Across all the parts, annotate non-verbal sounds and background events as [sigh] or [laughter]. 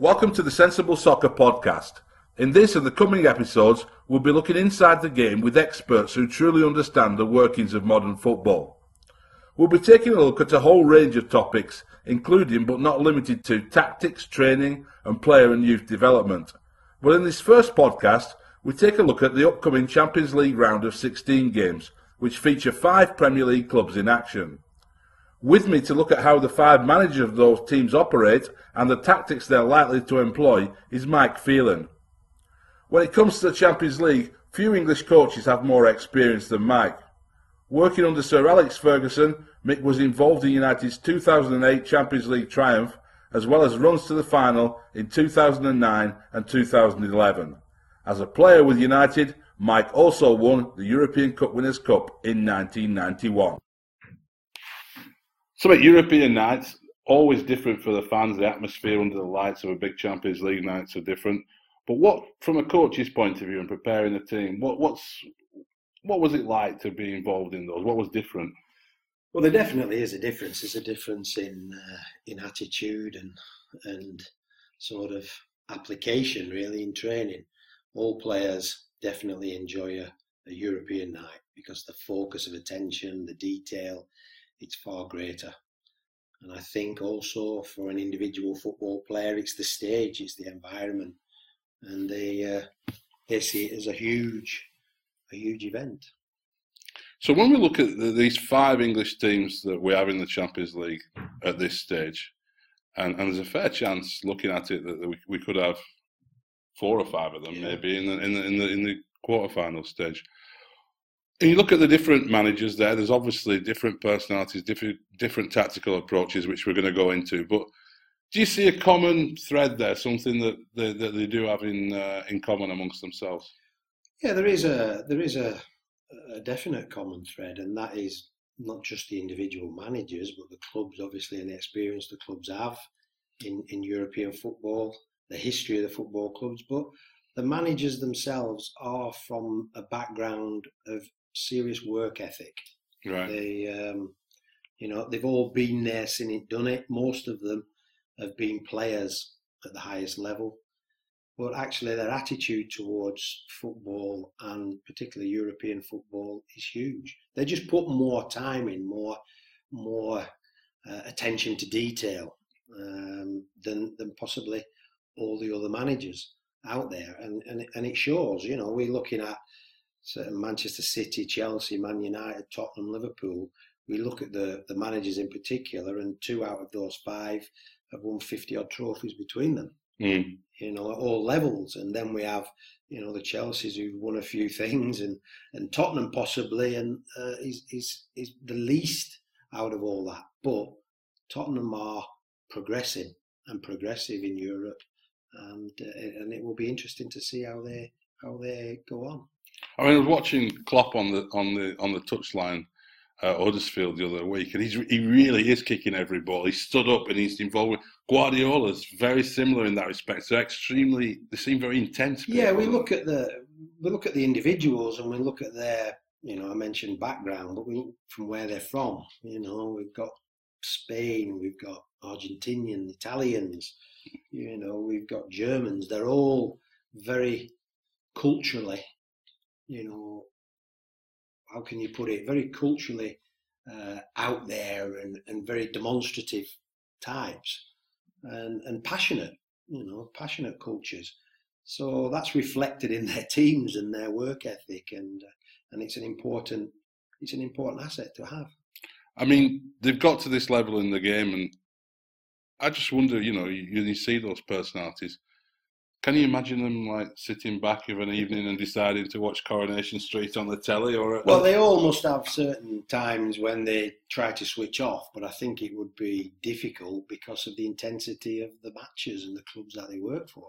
Welcome to the Sensible Soccer Podcast. In this and the coming episodes, we'll be looking inside the game with experts who truly understand the workings of modern football. We'll be taking a look at a whole range of topics, including but not limited to tactics, training, and player and youth development. But in this first podcast, we take a look at the upcoming Champions League round of 16 games, which feature five Premier League clubs in action. With me to look at how the five managers of those teams operate and the tactics they're likely to employ is Mike Phelan. When it comes to the Champions League, few English coaches have more experience than Mike. Working under Sir Alex Ferguson, Mick was involved in United's 2008 Champions League triumph, as well as runs to the final in 2009 and 2011. As a player with United, Mike also won the European Cup Winners' Cup in 1991. So at European nights, always different for the fans. The atmosphere under the lights of a big Champions League nights are different. But what, from a coach's point of view and preparing the team, what what's what was it like to be involved in those? What was different? Well, there definitely is a difference. There's a difference in uh, in attitude and and sort of application, really, in training. All players definitely enjoy a, a European night because the focus of attention, the detail, it's far greater. And I think also for an individual football player, it's the stage, it's the environment, and they uh, they see it as a huge a huge event. So when we look at the, these five English teams that we have in the Champions League at this stage, and, and there's a fair chance looking at it that we, we could have four or five of them yeah. maybe in the in the in the in the quarterfinal stage. You look at the different managers there. There's obviously different personalities, different different tactical approaches, which we're going to go into. But do you see a common thread there? Something that they, that they do have in uh, in common amongst themselves? Yeah, there is a there is a, a definite common thread, and that is not just the individual managers, but the clubs, obviously, and the experience the clubs have in, in European football, the history of the football clubs, but the managers themselves are from a background of serious work ethic. Right. They, um, you know, they've all been there, seen it, done it. Most of them have been players at the highest level, but actually their attitude towards football and particularly European football is huge. They just put more time in, more, more uh, attention to detail um, than than possibly all the other managers out there, and and and it shows. You know, we're looking at Manchester City, Chelsea, Man United, Tottenham, Liverpool, we look at the, the managers in particular, and two out of those five have won 50 odd trophies between them, mm. you know, at all levels. And then we have, you know, the Chelseas who've won a few [laughs] things, and, and Tottenham possibly, and uh, is, is, is the least out of all that. But Tottenham are progressing and progressive in Europe, and uh, and it will be interesting to see how they how they go on. I mean, I was watching Klopp on the on the on the touchline at Huddersfield the other week, and he's he really is kicking every ball. He stood up and he's involved with Guardiola's very similar in that respect. So extremely, they seem very intense. Yeah, we look at the we look at the individuals and we look at their you know I mentioned background, but we look from where they're from. You know, we've got Spain, we've got Argentinian, Italians, you know, we've got Germans. They're all very culturally you know, how can you put it, very culturally uh, out there and, and very demonstrative types and, and passionate, you know, passionate cultures. So that's reflected in [laughs] their teams and their work ethic, and uh, and it's an important it's an important asset to have. I mean, they've got to this level in the game, and I just wonder, you know, you, you see those personalities. Can you imagine them like sitting back of an evening and deciding to watch Coronation Street on the telly? Or well, they all must have certain times when they try to switch off, but I think it would be difficult because of the intensity of the matches and the clubs that they work for.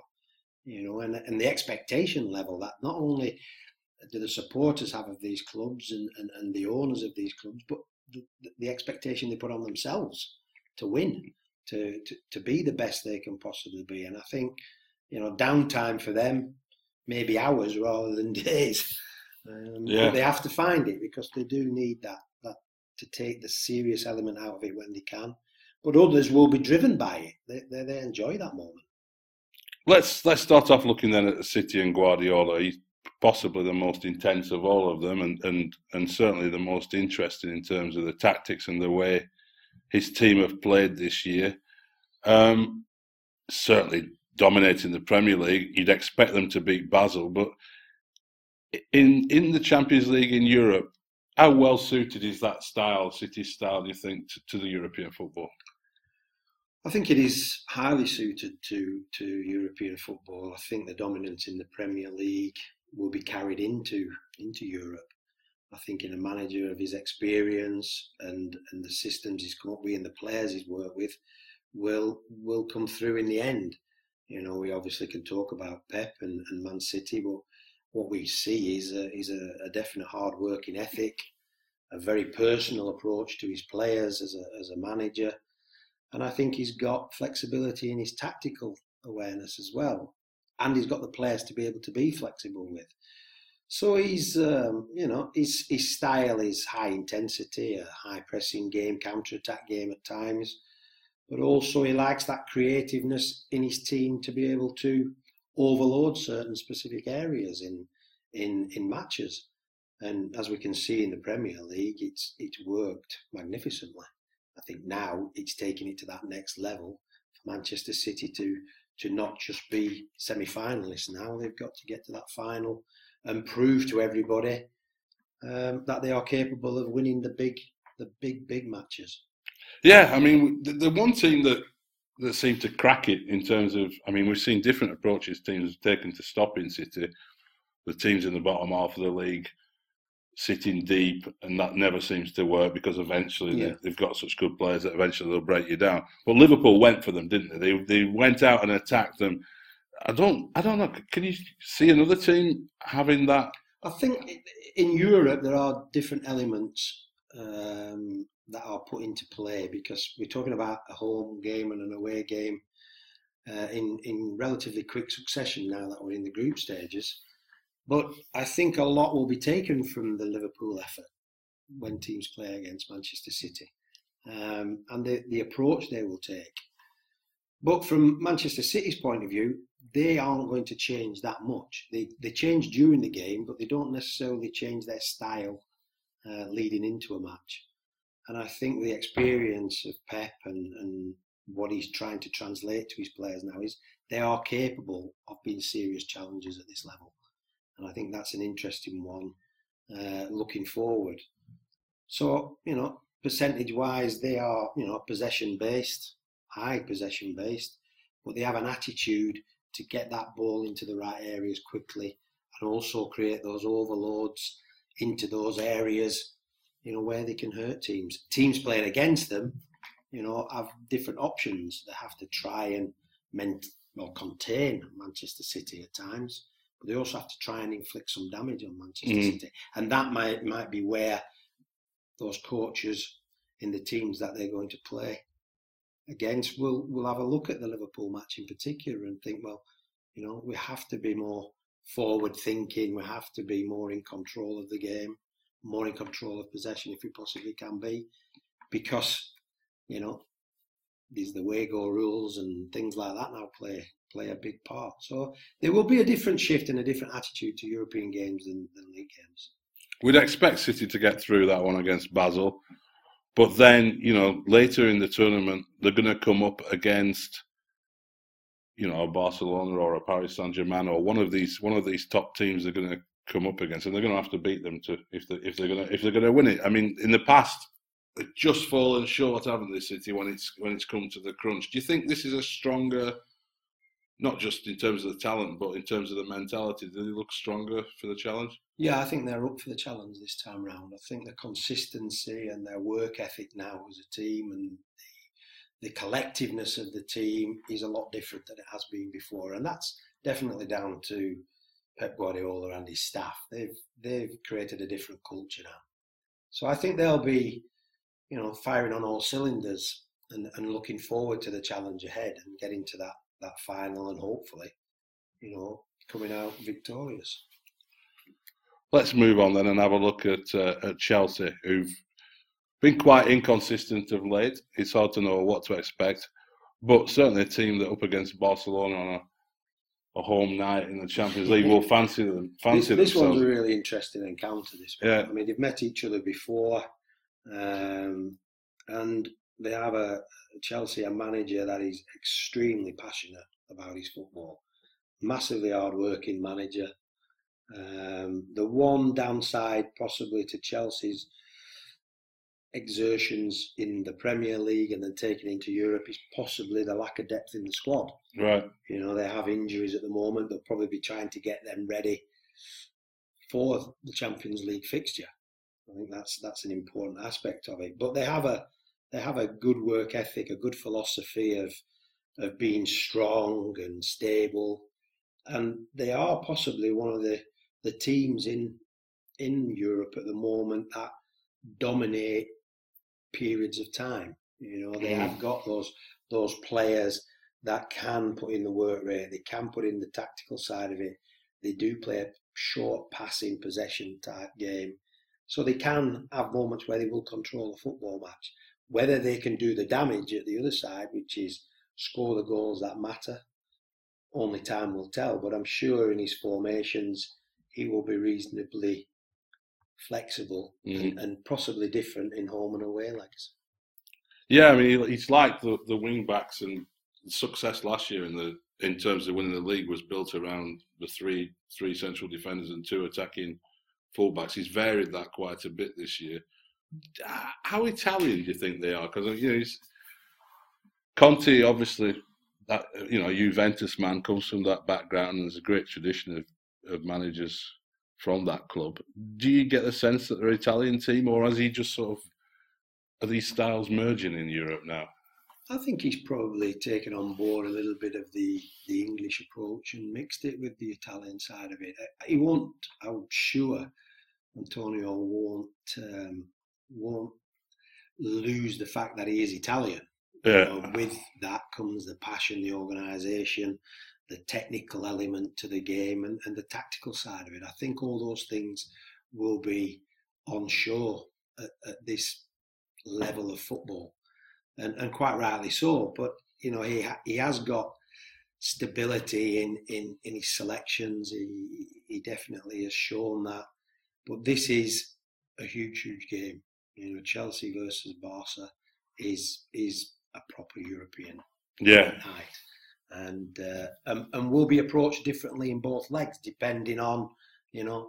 You know, and and the expectation level that not only do the supporters have of these clubs and, and, and the owners of these clubs, but the, the expectation they put on themselves to win, to, to, to be the best they can possibly be. And I think you know, downtime for them, maybe hours rather than [laughs] days. Um, yeah. But they have to find it because they do need that that to take the serious element out of it when they can. But others will be driven by it. They they, they enjoy that moment. Let's let's start off looking then at the City and Guardiola. He's possibly the most intense of all of them, and and and certainly the most interesting in terms of the tactics and the way his team have played this year. Um, certainly dominating the Premier League. You'd expect them to beat Basel, but in in the Champions League in Europe, how well suited is that style, City style, do you think, to, to the European football? I think it is highly suited to to European football. I think the dominance in the Premier League will be carried into into Europe. I think in a manager of his experience and and the systems he's come up with and the players he's worked with will will come through in the end. You know, we obviously can talk about Pep and, and Man City, but what we see is a, is a, a definite hard working ethic, a very personal approach to his players as a, as a manager. And I think he's got flexibility in his tactical awareness as well. And he's got the players to be able to be flexible with. So he's, um, you know, his, his style is high intensity, a high pressing game, counter attack game at times. But also he likes that creativeness in his team to be able to overload certain specific areas in in in matches. And as we can see in the Premier League, it's it's worked magnificently. I think now it's taking it to that next level for Manchester City to to not just be semi-finalists. Now they've got to get to that final and prove to everybody um, that they are capable of winning the big the big big matches. Yeah, I mean the, the one team that that seem to crack it in terms of. I mean, we've seen different approaches teams have taken to stopping City. The teams in the bottom half of the league sitting deep, and that never seems to work because eventually yeah. they, have got such good players that eventually they'll break you down. But Liverpool went for them, didn't they? They they went out and attacked them. I don't I don't know. Can you see another team having that? I think in Europe there are different elements um, that are put into play because we're talking about a home game and an away game uh, in in relatively quick succession now that we're in the group stages. But I think a lot will be taken from the Liverpool effort when teams play against Manchester City um, and the, the approach they will take. But from Manchester City's point of view, they aren't going to change that much. They they change during the game, but they don't necessarily change their style uh, leading into a match. And I think the experience of Pep and, and what he's trying to translate to his players now is they are capable of being serious challengers at this level. And I think that's an interesting one uh, looking forward. So, you know, percentage wise, they are, you know, possession based, high possession based, but they have an attitude to get that ball into the right areas quickly and also create those overloads into those areas you know, where they can hurt teams. Teams playing against them, you know, have different options. They have to try and ment- or contain Manchester City at times, but they also have to try and inflict some damage on Manchester mm. City. And that might might be where those coaches in the teams that they're going to play against will will have a look at the Liverpool match in particular and think, well, you know, we have to be more forward thinking. We have to be more in control of the game more in control of possession if we possibly can be, because you know these the away goal rules and things like that now play play a big part. So there will be a different shift and a different attitude to European games than, than league games. We'd expect City to get through that one against Basel, but then you know later in the tournament they're going to come up against you know a Barcelona or a Paris Saint Germain or one of these one of these top teams are going to come up against, and they're going to have to beat them to if they if they're going to if they're going to win it. I mean, in the past, they've just fallen short, haven't they, City, when it's when it's come to the crunch. Do you think this is a stronger, not just in terms of the talent, but in terms of the mentality? Do they look stronger for the challenge? Yeah, I think they're up for the challenge this time round. I think the consistency and their work ethic now as a team and the, collectiveness of the team is a lot different than it has been before, and that's definitely down to Pep Guardiola and his staff. They've they've created a different culture now. So I think they'll be, you know, firing on all cylinders and, and looking forward to the challenge ahead and getting to that that final and hopefully, you know, coming out victorious. Let's move on then and have a look at uh, at Chelsea, who've been quite inconsistent of late. It's hard to know what to expect, but certainly a team that up against Barcelona on a a home night in the Champions League will fancy them. Fancy this, this one's a really interesting encounter. This one. Yeah. I mean, they've met each other before, um, and they have a Chelsea a manager that is extremely passionate about his football, massively hard-working manager. Um, the one downside, possibly to Chelsea's exertions in the Premier League and then taking into Europe, is possibly the lack of depth in the squad. Right. You know, they have injuries at the moment. They'll probably be trying to get them ready for the Champions League fixture. I think that's that's an important aspect of it. But they have a they have a good work ethic, a good philosophy of of being strong and stable, and they are possibly one of the the teams in in Europe at the moment that dominate periods of time. You know, they have got those those players that can put in the work rate, they can put in the tactical side of it. They do play a short passing possession type game. So they can have moments where they will control a football match. Whether they can do the damage at the other side, which is score the goals that matter, only time will tell. But I'm sure in his formations, he will be reasonably flexible Mhm. and, and possibly different in home and away legs. Yeah, I mean, he's like the, the wing backs and success last year in the in terms of winning the league was built around the three three central defenders and two attacking fullbacks. He's varied that quite a bit this year. How Italian do you think they are? Because you know, he's, Conte obviously that you know Juventus man comes from that background and there's a great tradition of, of managers from that club. Do you get the sense that they're Italian team, or has he just sort of are these styles merging in Europe now? I think he's probably taken on board a little bit of the, the English approach and mixed it with the Italian side of it. He won't, I'm sure, Antonio won't um, won't lose the fact that he is Italian. You know, with that comes the passion, the organisation, the technical element to the game, and, and the tactical side of it. I think all those things will be on show at, at this level of football, and, and quite rightly so. But you know, he ha- he has got stability in, in, in his selections. He he definitely has shown that. But this is a huge, huge game. You know, Chelsea versus Barca is is a proper European Yeah, night, and uh, and, and will be approached differently in both legs, depending on you know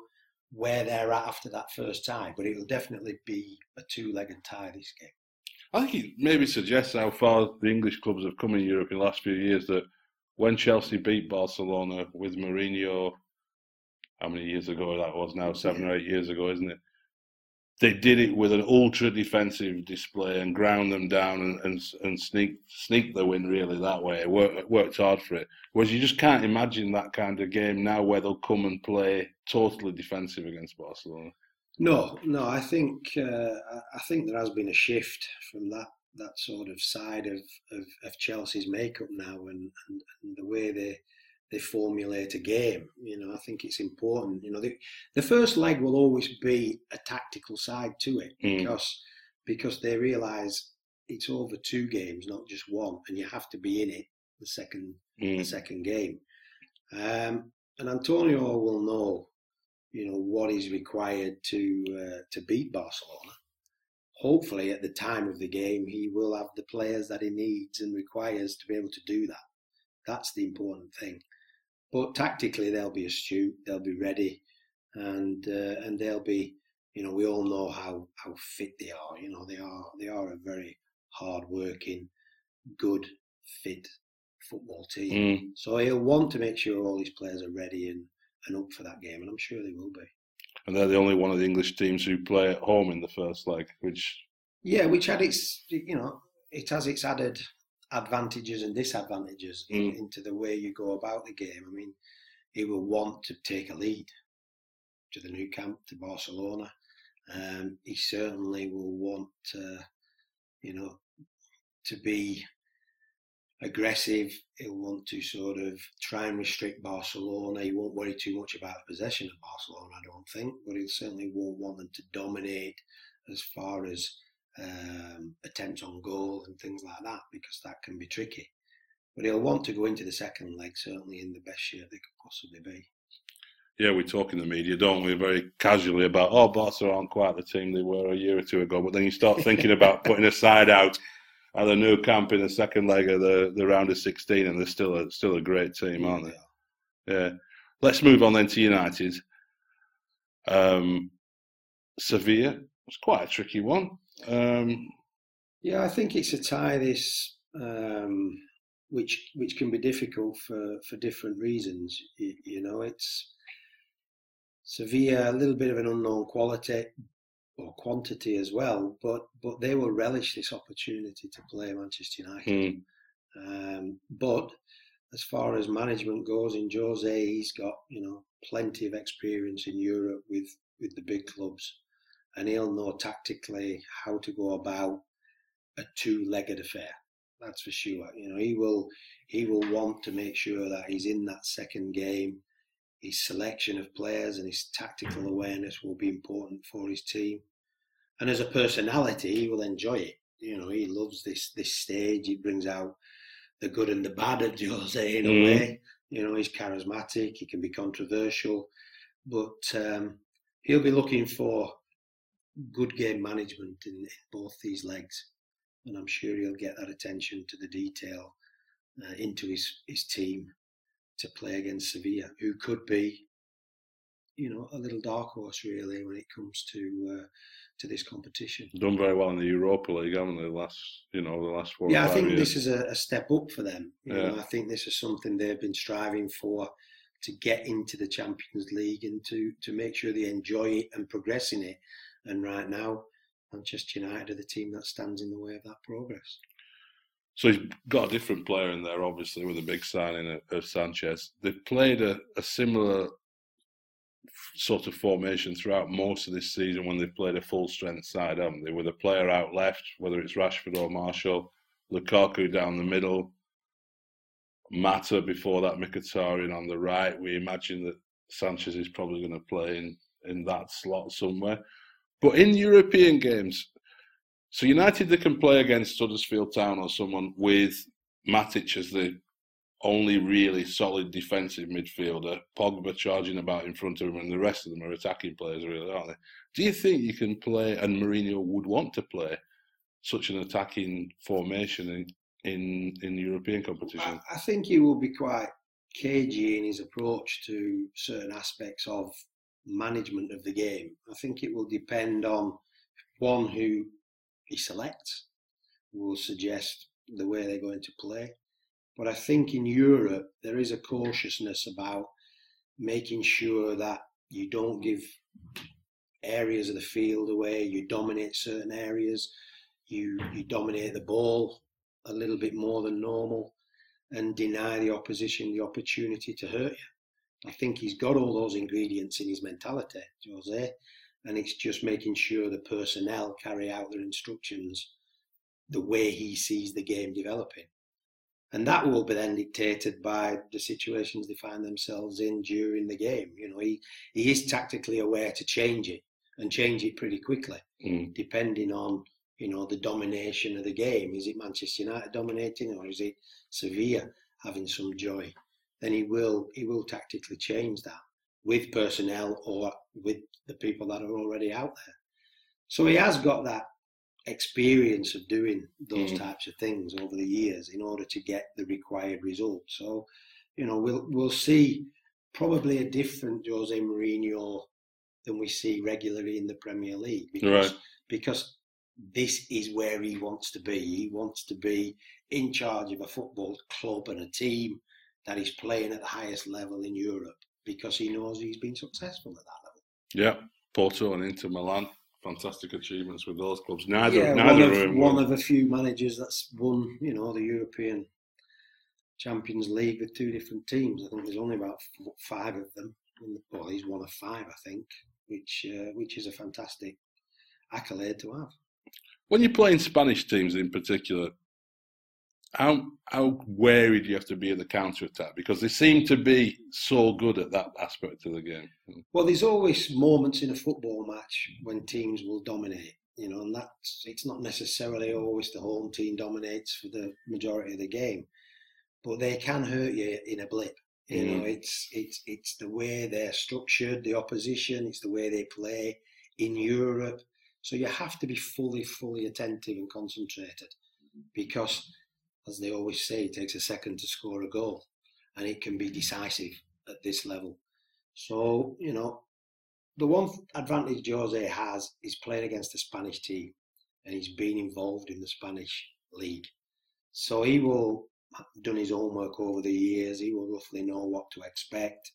where they're at after that first tie. But it will definitely be a two-legged tie this game. I think it maybe suggests how far the English clubs have come in Europe in the last few years. That when Chelsea beat Barcelona with Mourinho, how many years ago that was now? Seven or eight years ago, isn't it? They did it with an ultra defensive display and ground them down and and, and sneak sneak the win really that way. It worked, worked hard for it. Whereas you just can't imagine that kind of game now where they'll come and play totally defensive against Barcelona. No, no, I think uh, I- think there has been a shift from that that sort of side of, of, of Chelsea's makeup now and, and, and the way they they formulate a game. You know, I think it's important. You know, the, the first leg will always be a tactical side to it Mm. because because they realise it's over two games, not just one, and you have to be in it the second the Mm. second game. Um, and Antonio will know, you know, what is required to uh, to beat Barcelona. Hopefully, at the time of the game, he will have the players that he needs and requires to be able to do that. That's the important thing. But tactically, they'll be astute. They'll be ready, and uh, and they'll be, you know, we all know how how fit they are. You know, they are they are a very hard working, good, fit football team. Mm. So he'll want to make sure all his players are ready and, and up for that game, and I'm sure they will be. And they're the only one of the English teams who play at home in the first leg, which Yeah, which had its, you know, it has its added advantages and disadvantages Mm. into the way you go about the game. I mean, he will want to take a lead to the Nou Camp to Barcelona. Um, he certainly will want, uh, you know, to be aggressive. He'll want to sort of try and restrict Barcelona. He won't worry too much about the possession of Barcelona, I don't think, but he certainly won't want them to dominate as far as um, attempts on goal and things like that because that can be tricky. but he'll want to go into the second leg certainly in the best shape they could possibly be. Yeah, we talk in the media, don't we, very casually about, oh, Barca aren't quite the team they were a year or two ago. But then you start [laughs] thinking about putting a side out at the Nou Camp in the second leg of the, the round of 16, and they're still a, still a great team, aren't they? Yeah. Let's move on then to United. Um, Sevilla was quite a tricky one. Um, yeah, I think it's a tie. This um, which which can be difficult for for different reasons. You, you, know, it's Sevilla a little bit of an unknown quality or quantity as well, but but they will relish this opportunity to play Manchester United. Mm. Um, but as far as management goes in Jose, he's got you know plenty of experience in Europe with with the big clubs, and he'll know tactically how to go about a two-legged affair. That's for sure. You know, he will he will want to make sure that he's in that second game. His selection of players and his tactical awareness will be important for his team. And as a personality, he will enjoy it. You know, he loves this this stage. He brings out the good and the bad of Jose in a mm. way. You know, he's charismatic. He can be controversial, but um, he'll be looking for good game management in, in, both these legs, and I'm sure he'll get that attention to the detail uh, into his his team to play against Sevilla, who could be, you know, a little dark horse really when it comes to uh, to this competition. Done very well in the Europa League, haven't they? The last, you know, the last four. Yeah, I think years. this is a, a, step up for them. You yeah. know, I think this is something they've been striving for to get into the Champions League and to to make sure they enjoy it and progress in it. And right now, Manchester United are the team that stands in the way of that progress. So he's got a different player in there, obviously, with a big signing of Sanchez. They've played a, a similar sort of formation throughout most of this season when they've played a full strength side, haven't they? With a player out left, whether it's Rashford or Martial, Lukaku down the middle, Mata before that, Mkhitaryan on the right. We imagine that Sanchez is probably going to play in, in that slot somewhere. But in European games, so United they can play against Huddersfield Town or someone with Matic as the only really solid defensive midfielder, Pogba charging about in front of him, and the rest of them are attacking players, really, aren't they? Do you think you can play, and Mourinho would want to play such an attacking formation in in, in European competition? I, I think he will be quite cagey in his approach to certain aspects of management of the game. I think it will depend on one who he selects, will suggest the way they're going to play but I think in Europe, there is a cautiousness about making sure that you don't give areas of the field away, you dominate certain areas, you, you dominate the ball a little bit more than normal, and deny the opposition the opportunity to hurt you. I think he's got all those ingredients in his mentality, Jose, and it's just making sure the personnel carry out their instructions the way he sees the game developing and that will be then dictated by the situations they find themselves in during the game. You know, he he is tactically aware to change it and change it pretty quickly, mm. depending on you know the domination of the game. Is it Manchester United dominating, or is it Sevilla having some joy? Then he will he will tactically change that with personnel or with the people that are already out there. So he has got that experience of doing those mm. types of things over the years in order to get the required result. So, you know, we'll we'll see probably a different Jose Mourinho than we see regularly in the Premier League because right. because this is where he wants to be. He wants to be in charge of a football club and a team that is playing at the highest level in Europe because he knows he's been successful at that level. Yeah, Porto and Inter Milan fantastic achievements with those clubs. Neither, yeah, neither one of, one of a few managers that's won, you know, the European Champions League with two different teams. I think there's only about five of them. Well, he's one of five, I think, which uh, which is a fantastic accolade to have. When you're playing Spanish teams in particular, how how wary do you have to be of the counter attack because they seem to be so good at that aspect of the game? Well, there's always moments in a football match when teams will dominate, you know, and that's it's not necessarily always the home team dominates for the majority of the game. but they can hurt you in a blip. You know, mm. it's it's it's the way they're structured, the opposition, it's the way they play in Europe. So you have to be fully, fully attentive and concentrated because, as they always say, it takes a second to score a goal and it can be decisive at this level. So, you know, the one advantage Jose has is playing against the Spanish team and he's been involved in the Spanish league. So he will have done his homework over the years. He will roughly know what to expect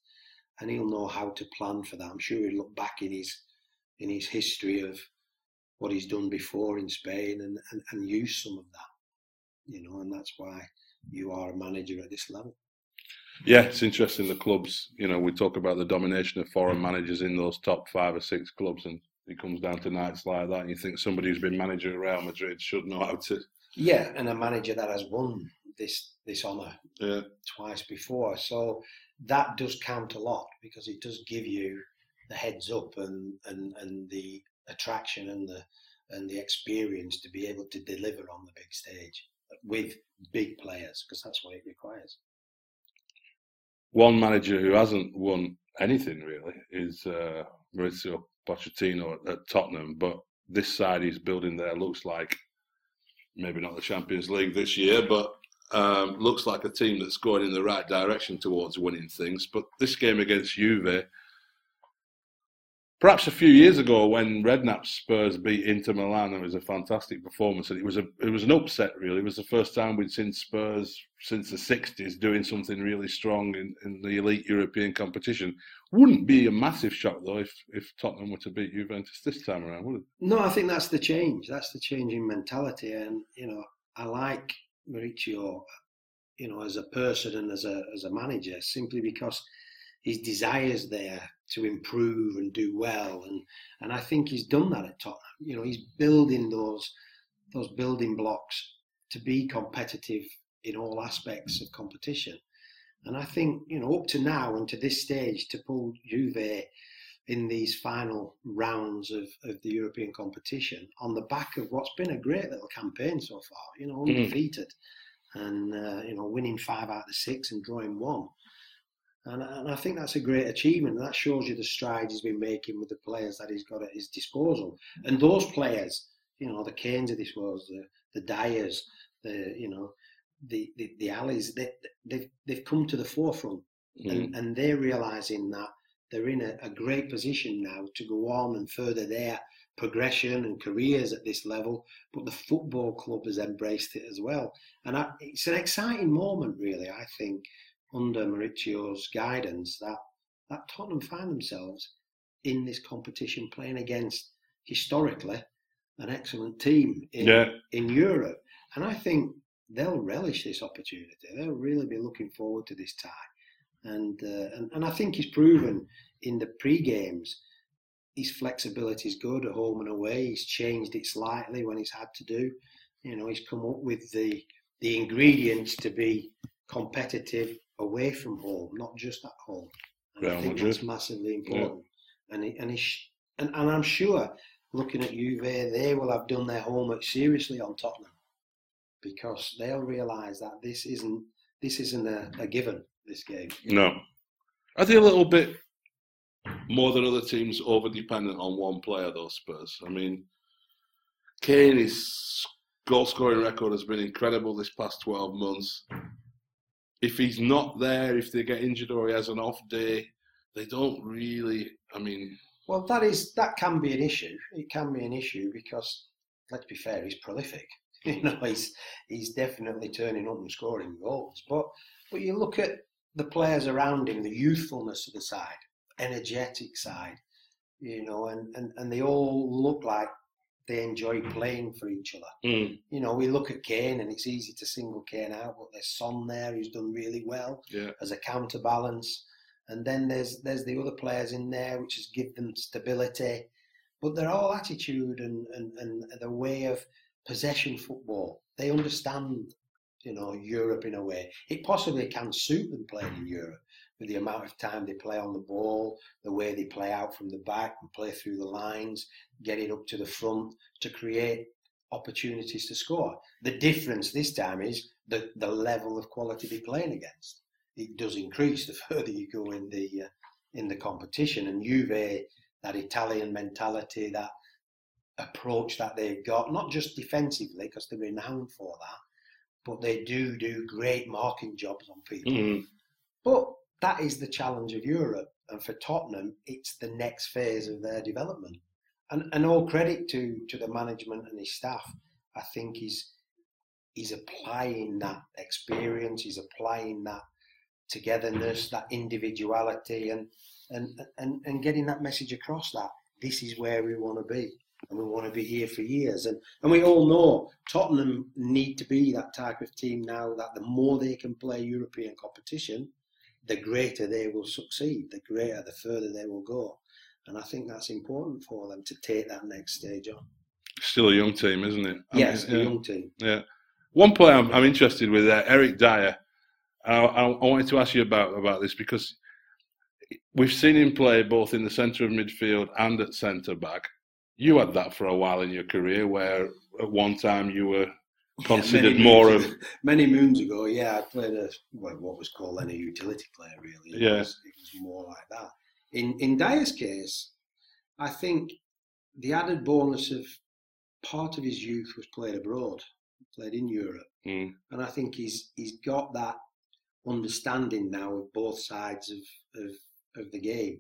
and he'll know how to plan for that. I'm sure he'll look back in his in his history of what he's done before in Spain and, and, and use some of that. You know, and that's why you are a manager at this level. Yeah, it's interesting. The clubs, you know, we talk about the domination of foreign managers in those top five or six clubs, and it comes down to nights like that. And you think somebody who's been manager at Real Madrid should know how to. Yeah, and a manager that has won this this honour yeah. twice before, so that does count a lot because it does give you the heads up and and and the attraction and the and the experience to be able to deliver on the big stage with big players because that's what it requires. One manager who hasn't won anything really is uh, Mauricio Pochettino at, at Tottenham, but this side he's building there looks like maybe not the Champions League this year, but um, looks like a team that's going in the right direction towards winning things. But this game against Juve perhaps a few years ago when Redknapp Spurs beat Inter Milan, it was a fantastic performance, and it was a it was an upset. Really, it was the first time we'd seen Spurs since the '60s doing something really strong in, in the elite European competition. Wouldn't be a massive shock though if if Tottenham were to beat Juventus this time around, would it? No, I think that's the change. That's the change in mentality, and you know, I like Mauricio, you know, as a person and as a as a manager, simply because his desires there to improve and do well, and and I think he's done that at Tottenham. You know, he's building those those building blocks to be competitive in all aspects of competition. And I think you know up to now and to this stage to pull Juve in these final rounds of, of the European competition on the back of what's been a great little campaign so far. You know, mm. undefeated, mm. and uh, you know winning five out of six and drawing one. And, and I think that's a great achievement. That shows you the strides he's been making with the players that he's got at his disposal. And those players, you know, the Kanes of this world, the, the Diers, the, you know, the, the, the Allis, they, they've, they've come to the forefront. Mm. And, and they're realising that they're in a, a great position now to go on and further their progression and careers at this level, but the football club has embraced it as well. And I, it's an exciting moment, really, I think, under Mauricio's guidance that that Tottenham find themselves in this competition playing against historically an excellent team in yeah. in Europe. And I think they'll relish this opportunity. They'll really be looking forward to this tie. And uh, and, and I think he's proven in the pre games his flexibility is good at home and away. He's changed it slightly when he's had to do. You know, he's come up with the the ingredients to be competitive away from home, not just at home. And I think that's massively important. Yeah. And he, and, he and and I'm sure looking at Juve, they will have done their homework seriously on Tottenham because they'll realise that this isn't this isn't a, a given. This game. No, I think a little bit more than other teams over dependent on one player. Though Spurs, I mean, Kane, his goal scoring record has been incredible this past twelve months if he's not there, if they get injured or he has an off day, they don't really. I mean, well, that is that can be an issue. It can be an issue because, let's be fair, he's prolific. [laughs] You know, he's he's definitely turning up and scoring goals. But but you look at the players around him, the youthfulness of the side, energetic side, you know, and and, and they all look like they enjoy playing for each other. Mm. You know, we look at Kane and it's easy to single Kane out, but there's Son there who's done really well yeah. as a counterbalance. And then there's there's the other players in there which just give them stability. But they're all attitude and, and, and the way of possession football. They understand, you know, Europe in a way. It possibly can suit them playing in Europe with the amount of time they play on the ball, the way they play out from the back and play through the lines, get it up to the front to create opportunities to score. The difference this time is the, the level of quality they're playing against. It does increase the [laughs] further you go in the uh, in the competition. And Juve, that Italian mentality, that approach that they've got, not just defensively because they're renowned for that, but they do do great marking jobs on people. Mm. But that is the challenge of Europe, and for Tottenham, it's the next phase of their development. And, and all credit to to the management and his staff. I think he's he's applying that experience, he's applying that togetherness, that individuality, and and and and getting that message across that this is where we want to be and we want to be here for years. And and we all know Tottenham need to be that type of team now that the more they can play European competition, the greater they will succeed, the greater, the further they will go. And I think that's important for them to take that next stage on. Still a young team, isn't it? I yes, mean, a young team. Yeah. One point I'm, I'm interested with uh, Eric Dier. I, I, I wanted to ask you about about this because we've seen him play both in the centre of midfield and at centre back. You had that for a while in your career, where at one time you were considered yeah, more of [laughs] many moons ago. Yeah, I played a well, what was called then a utility player. Really, it yeah, was, it was more like that. In in Dier's case, I think the added bonus of part of his youth was played abroad, played in Europe, mm. and I think he's he's got that understanding now of both sides of of, of the game,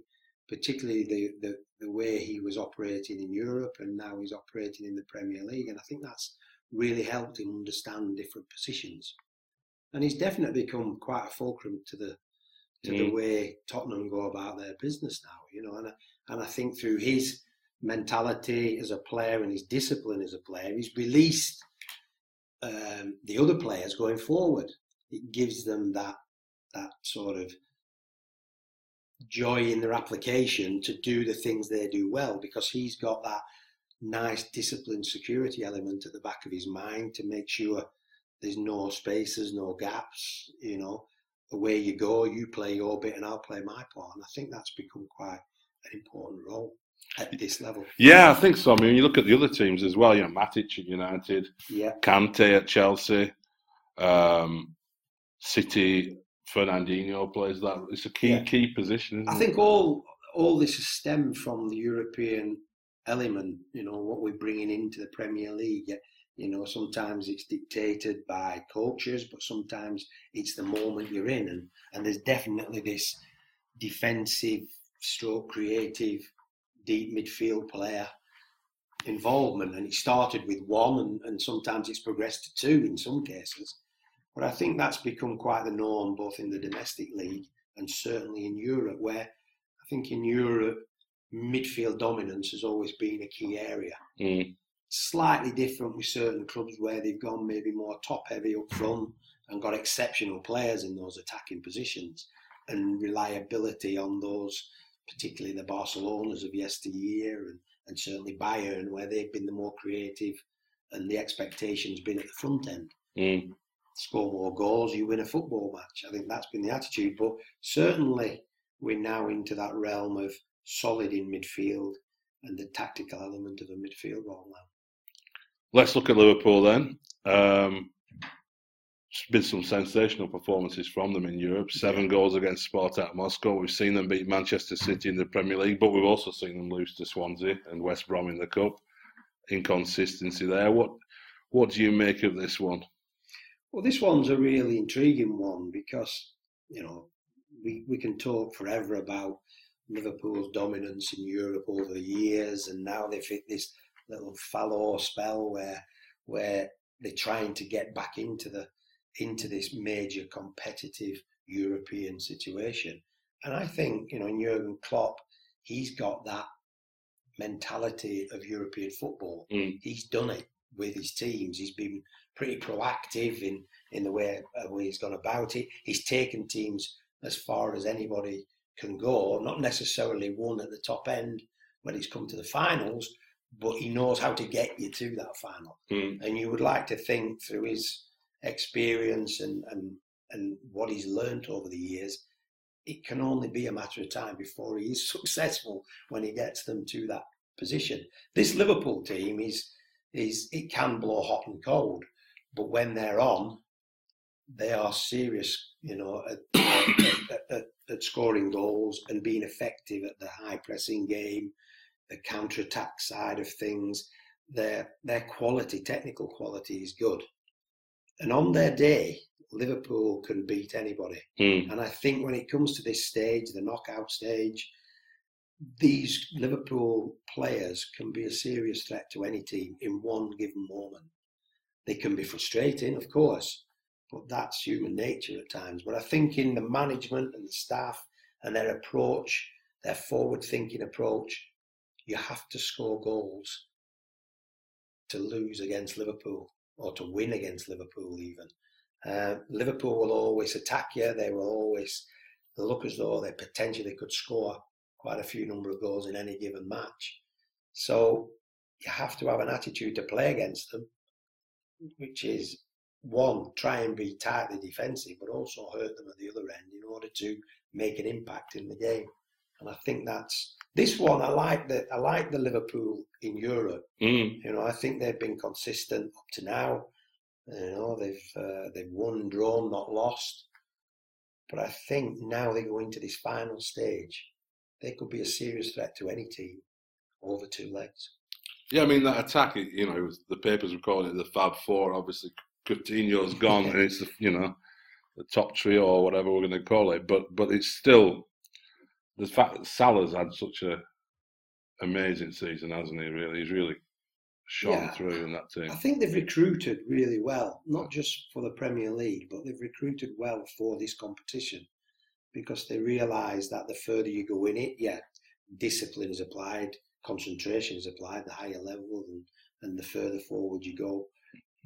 particularly the, the the way he was operating in Europe and now he's operating in the Premier League, and I think that's really helped him understand different positions. And he's definitely become quite a fulcrum to the to mm. the way Tottenham go about their business now, you know. And I, and I think through his mentality as a player and his discipline as a player, he's released um, the other players going forward. It gives them that that sort of joy in their application to do the things they do well because he's got that nice disciplined security element at the back of his mind to make sure there's no spaces, no gaps, you know. Away you go, you play your bit and I'll play my part. And I think that's become quite an important role at this level. Yeah, I think so. I mean, you look at the other teams as well, you know, Matic at United, yeah. Kante at Chelsea, um, City, Fernandinho plays that. It's a key yeah. key position. I it? think all all this has stemmed from the European element, you know, what we're bringing into the Premier League. You know, sometimes it's dictated by coaches, but sometimes it's the moment you're in. And, and there's definitely this defensive, stroke creative, deep midfield player involvement. And it started with one, and, and sometimes it's progressed to two in some cases. But I think that's become quite the norm, both in the domestic league and certainly in Europe, where I think in Europe, midfield dominance has always been a key area. Mm. Slightly different with certain clubs where they've gone maybe more top heavy up front and got exceptional players in those attacking positions and reliability on those, particularly the Barcelonas of yesteryear and, and certainly Bayern, where they've been the more creative and the expectations been at the front end. Mm. Score more goals, you win a football match. I think that's been the attitude. But certainly we're now into that realm of solid in midfield and the tactical element of a midfield role now. Let's look at Liverpool then. Um, it's been some sensational performances from them in Europe. Seven goals against Spartak Moscow. We've seen them beat Manchester City in the Premier League, but we've also seen them lose to Swansea and West Brom in the Cup. Inconsistency there. What what do you make of this one? Well, this one's a really intriguing one because you know we we can talk forever about Liverpool's dominance in Europe over the years, and now they've hit this little fallow spell where where they're trying to get back into the into this major competitive European situation. And I think you know, in Jurgen Klopp, he's got that mentality of European football. Mm. He's done it with his teams. He's been pretty proactive in in the way, uh, way he's gone about it. He's taken teams as far as anybody can go, not necessarily one at the top end when he's come to the finals, but he knows how to get you to that final. Mm. And you would like to think through his experience and, and, and what he's learnt over the years, it can only be a matter of time before he is [laughs] successful when he gets them to that position. This Liverpool team is is it can blow hot and cold, but when they're on, they are serious, you know, at, at, at, at, scoring goals and being effective at the high pressing game, the counter attack side of things. Their their quality, technical quality, is good, and on their day, Liverpool can beat anybody. Mm. And I think when it comes to this stage, the knockout stage, these Liverpool players can be a serious threat to any team in one given moment. They can be frustrating, of course, but that's human nature at times. But I think in the management and the staff and their approach, their forward thinking approach, you have to score goals to lose against Liverpool or to win against Liverpool, even. Uh, Liverpool will always attack you. They will always look as though they potentially could score quite a few number of goals in any given match. So you have to have an attitude to play against them, which is one, try and be tightly defensive, but also hurt them at the other end in order to make an impact in the game. And I think that's this one. I like the I like the Liverpool in Europe. Mm. You know, I think they've been consistent up to now. You know, they've uh, they've won, drawn, not lost. But I think now they go into this final stage, they could be a serious threat to any team over two legs. Yeah, I mean that attack. You know, the papers were calling it the Fab Four. Obviously, Coutinho's gone, and it's the, you know the top trio or whatever we're going to call it. But but it's still the fact that Salah's had such a amazing season, hasn't he? Really, he's really shone yeah, through in that team. I think they've recruited really well, not just for the Premier League, but they've recruited well for this competition because they realise that the further you go in it, yeah, discipline is applied, concentration is applied, the higher level, and, and the further forward you go,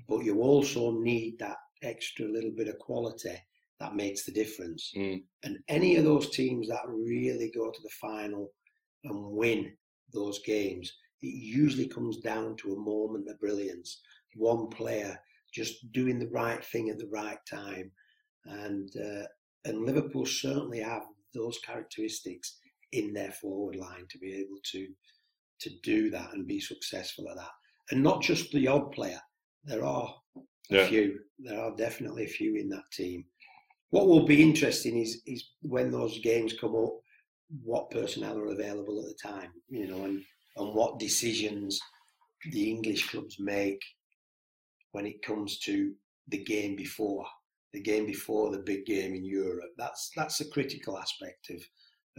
but you also need that extra little bit of quality that makes the difference. Mm. And any of those teams that really go to the final and win those games, it usually comes down to a moment of brilliance. One player just doing the right thing at the right time. And uh, and Liverpool certainly have those characteristics in their forward line to be able to to do that and be successful at that. And not just the odd player, there are a few. There are definitely a few in that team. What will be interesting is is when those games come up, what personnel are available at the time, you know, and and what decisions the English clubs make when it comes to the game before, the game before the big game in Europe. That's that's a critical aspect of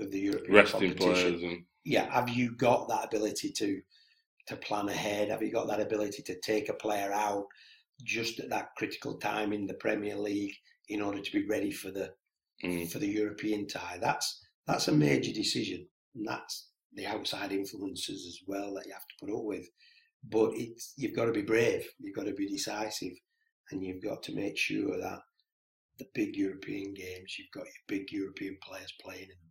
of the European Resting competition. yeah, have you got that ability to to plan ahead? Have you got that ability to take a player out just at that critical time in the Premier League in order to be ready for the mm. for the European tie? That's that's a major decision, and that's the outside influences as well that you have to put up with. But it's you've got to be brave, you've got to be decisive, and you've got to make sure that the big European games, you've got your big European players playing in.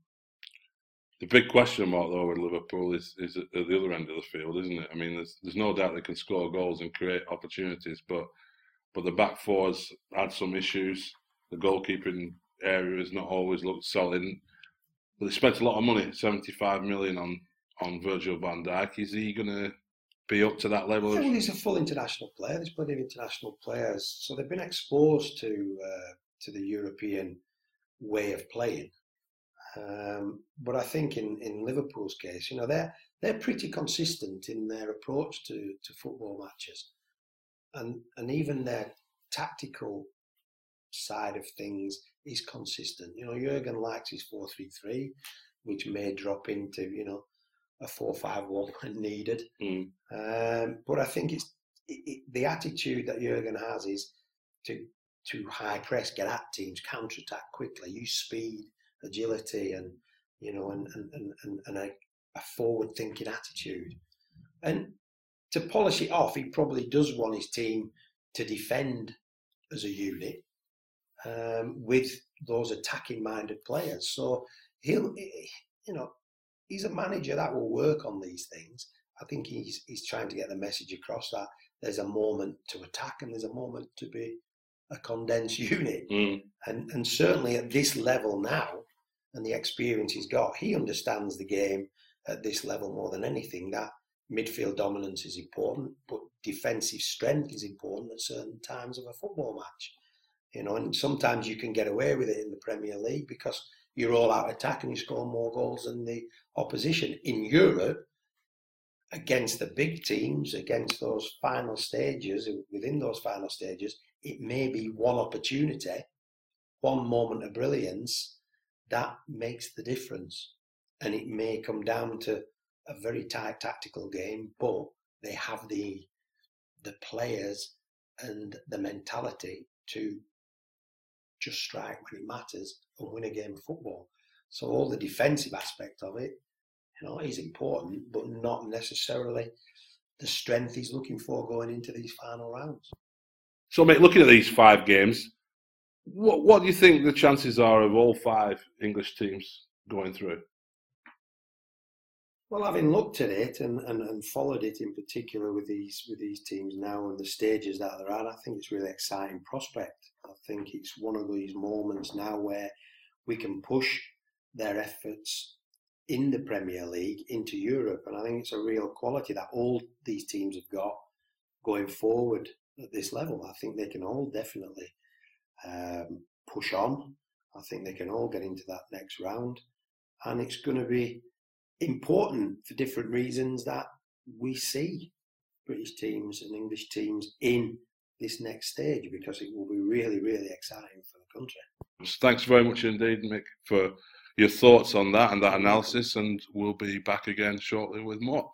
The big question mark though with Liverpool is is at the other end of the field, isn't it? I mean, there's there's no doubt they can score goals and create opportunities, but but the back fours had some issues. The goalkeeping area has not always looked solid. But they spent a lot of money, seventy five million on on Virgil van Dijk. Is he going to be up to that level? Yeah, well, he's a full international player. There's plenty of international players, so they've been exposed to uh, to the European way of playing. Um, but I think in, in Liverpool's case, you know, they're they're pretty consistent in their approach to, to football matches, and and even their tactical side of things is consistent. You know, Jurgen likes his four three three, which may drop into you know a four five one when needed. Mm. Um, but I think it's it, it, the attitude that Jurgen has is to to high press, get at teams, counter attack quickly, use speed agility and you know and and and, and a, a forward thinking attitude. And to polish it off he probably does want his team to defend as a unit um, with those attacking minded players. So he'll you know he's a manager that will work on these things. I think he's he's trying to get the message across that there's a moment to attack and there's a moment to be a condensed [laughs] unit. Mm. and and certainly at this level now and the experience he's got, he understands the game at this level more than anything. That midfield dominance is important, but defensive strength is important at certain times of a football match. You know, and sometimes you can get away with it in the Premier League because you're all out attack and you score more goals than the opposition. In Europe, against the big teams, against those final stages, within those final stages, it may be one opportunity, one moment of brilliance that makes the difference. And it may come down to a very tight tactical game, but they have the the players and the mentality to just strike when it matters and win a game of football. So all the defensive aspect of it, you know, is important, but not necessarily the strength he's looking for going into these final rounds. So, mate, looking at these five games, what what do you think the chances are of all five English teams going through? Well, having looked at it and, and, and followed it in particular with these with these teams now and the stages that they're at, I think it's a really exciting prospect. I think it's one of these moments now where we can push their efforts in the Premier League into Europe, and I think it's a real quality that all these teams have got going forward at this level. I think they can all definitely um, push on. I think they can all get into that next round, and it's going to be important for different reasons that we see British teams and English teams in this next stage because it will be really, really exciting for the country. Thanks very much indeed, Mick, for your thoughts on that and that analysis, and we'll be back again shortly with more.